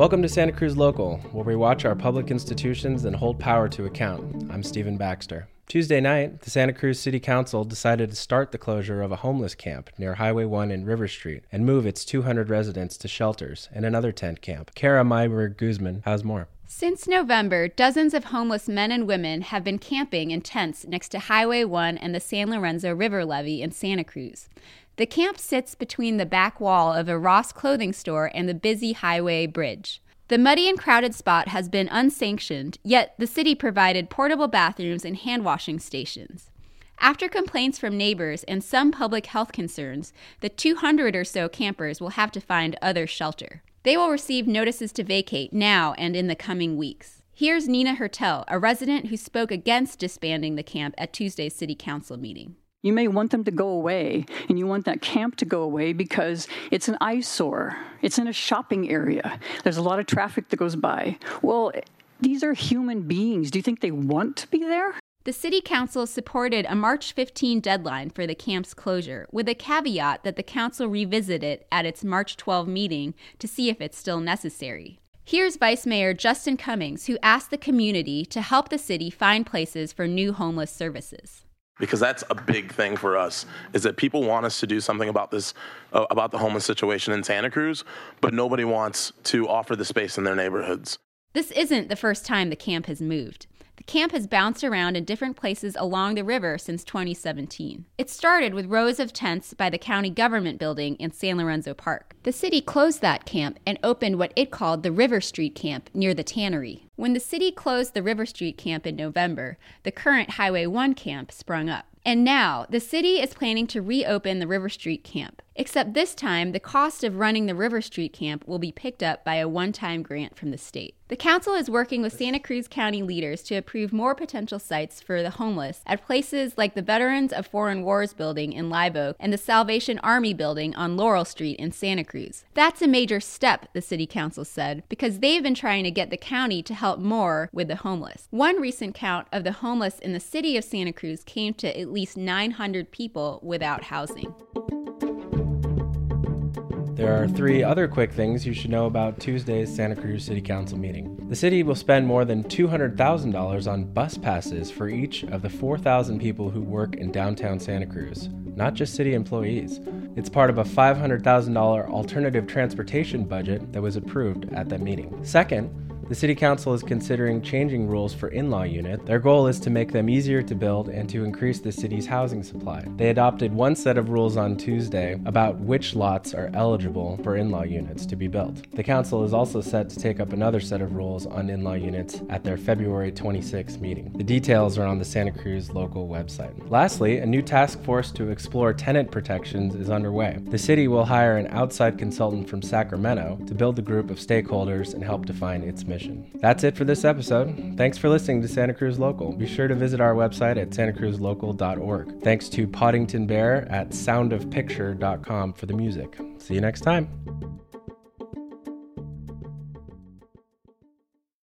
Welcome to Santa Cruz Local, where we watch our public institutions and hold power to account. I'm Stephen Baxter. Tuesday night, the Santa Cruz City Council decided to start the closure of a homeless camp near Highway 1 and River Street and move its 200 residents to shelters and another tent camp. Kara Meyberg Guzman has more. Since November, dozens of homeless men and women have been camping in tents next to Highway 1 and the San Lorenzo River Levee in Santa Cruz. The camp sits between the back wall of a Ross clothing store and the busy highway bridge. The muddy and crowded spot has been unsanctioned, yet the city provided portable bathrooms and hand washing stations. After complaints from neighbors and some public health concerns, the 200 or so campers will have to find other shelter. They will receive notices to vacate now and in the coming weeks. Here's Nina Hertel, a resident who spoke against disbanding the camp at Tuesday's City Council meeting. You may want them to go away, and you want that camp to go away because it's an eyesore. It's in a shopping area. There's a lot of traffic that goes by. Well, these are human beings. Do you think they want to be there? The City Council supported a March 15 deadline for the camp's closure, with a caveat that the Council revisit it at its March 12 meeting to see if it's still necessary. Here's Vice Mayor Justin Cummings, who asked the community to help the city find places for new homeless services because that's a big thing for us is that people want us to do something about this uh, about the homeless situation in Santa Cruz but nobody wants to offer the space in their neighborhoods. This isn't the first time the camp has moved. The camp has bounced around in different places along the river since 2017. It started with rows of tents by the county government building in San Lorenzo Park. The city closed that camp and opened what it called the River Street Camp near the tannery. When the city closed the River Street Camp in November, the current Highway 1 camp sprung up. And now, the city is planning to reopen the River Street camp. Except this time, the cost of running the River Street camp will be picked up by a one time grant from the state. The council is working with Santa Cruz County leaders to approve more potential sites for the homeless at places like the Veterans of Foreign Wars building in Live Oak and the Salvation Army building on Laurel Street in Santa Cruz. That's a major step, the city council said, because they've been trying to get the county to help more with the homeless. One recent count of the homeless in the city of Santa Cruz came to at least 900 people without housing. There are three other quick things you should know about Tuesday's Santa Cruz City Council meeting. The city will spend more than $200,000 on bus passes for each of the 4,000 people who work in downtown Santa Cruz, not just city employees. It's part of a $500,000 alternative transportation budget that was approved at that meeting. Second, the City Council is considering changing rules for in law units. Their goal is to make them easier to build and to increase the city's housing supply. They adopted one set of rules on Tuesday about which lots are eligible for in law units to be built. The Council is also set to take up another set of rules on in law units at their February 26 meeting. The details are on the Santa Cruz local website. Lastly, a new task force to explore tenant protections is underway. The city will hire an outside consultant from Sacramento to build the group of stakeholders and help define its mission. That's it for this episode. Thanks for listening to Santa Cruz Local. Be sure to visit our website at santacruzlocal.org. Thanks to Poddington Bear at soundofpicture.com for the music. See you next time.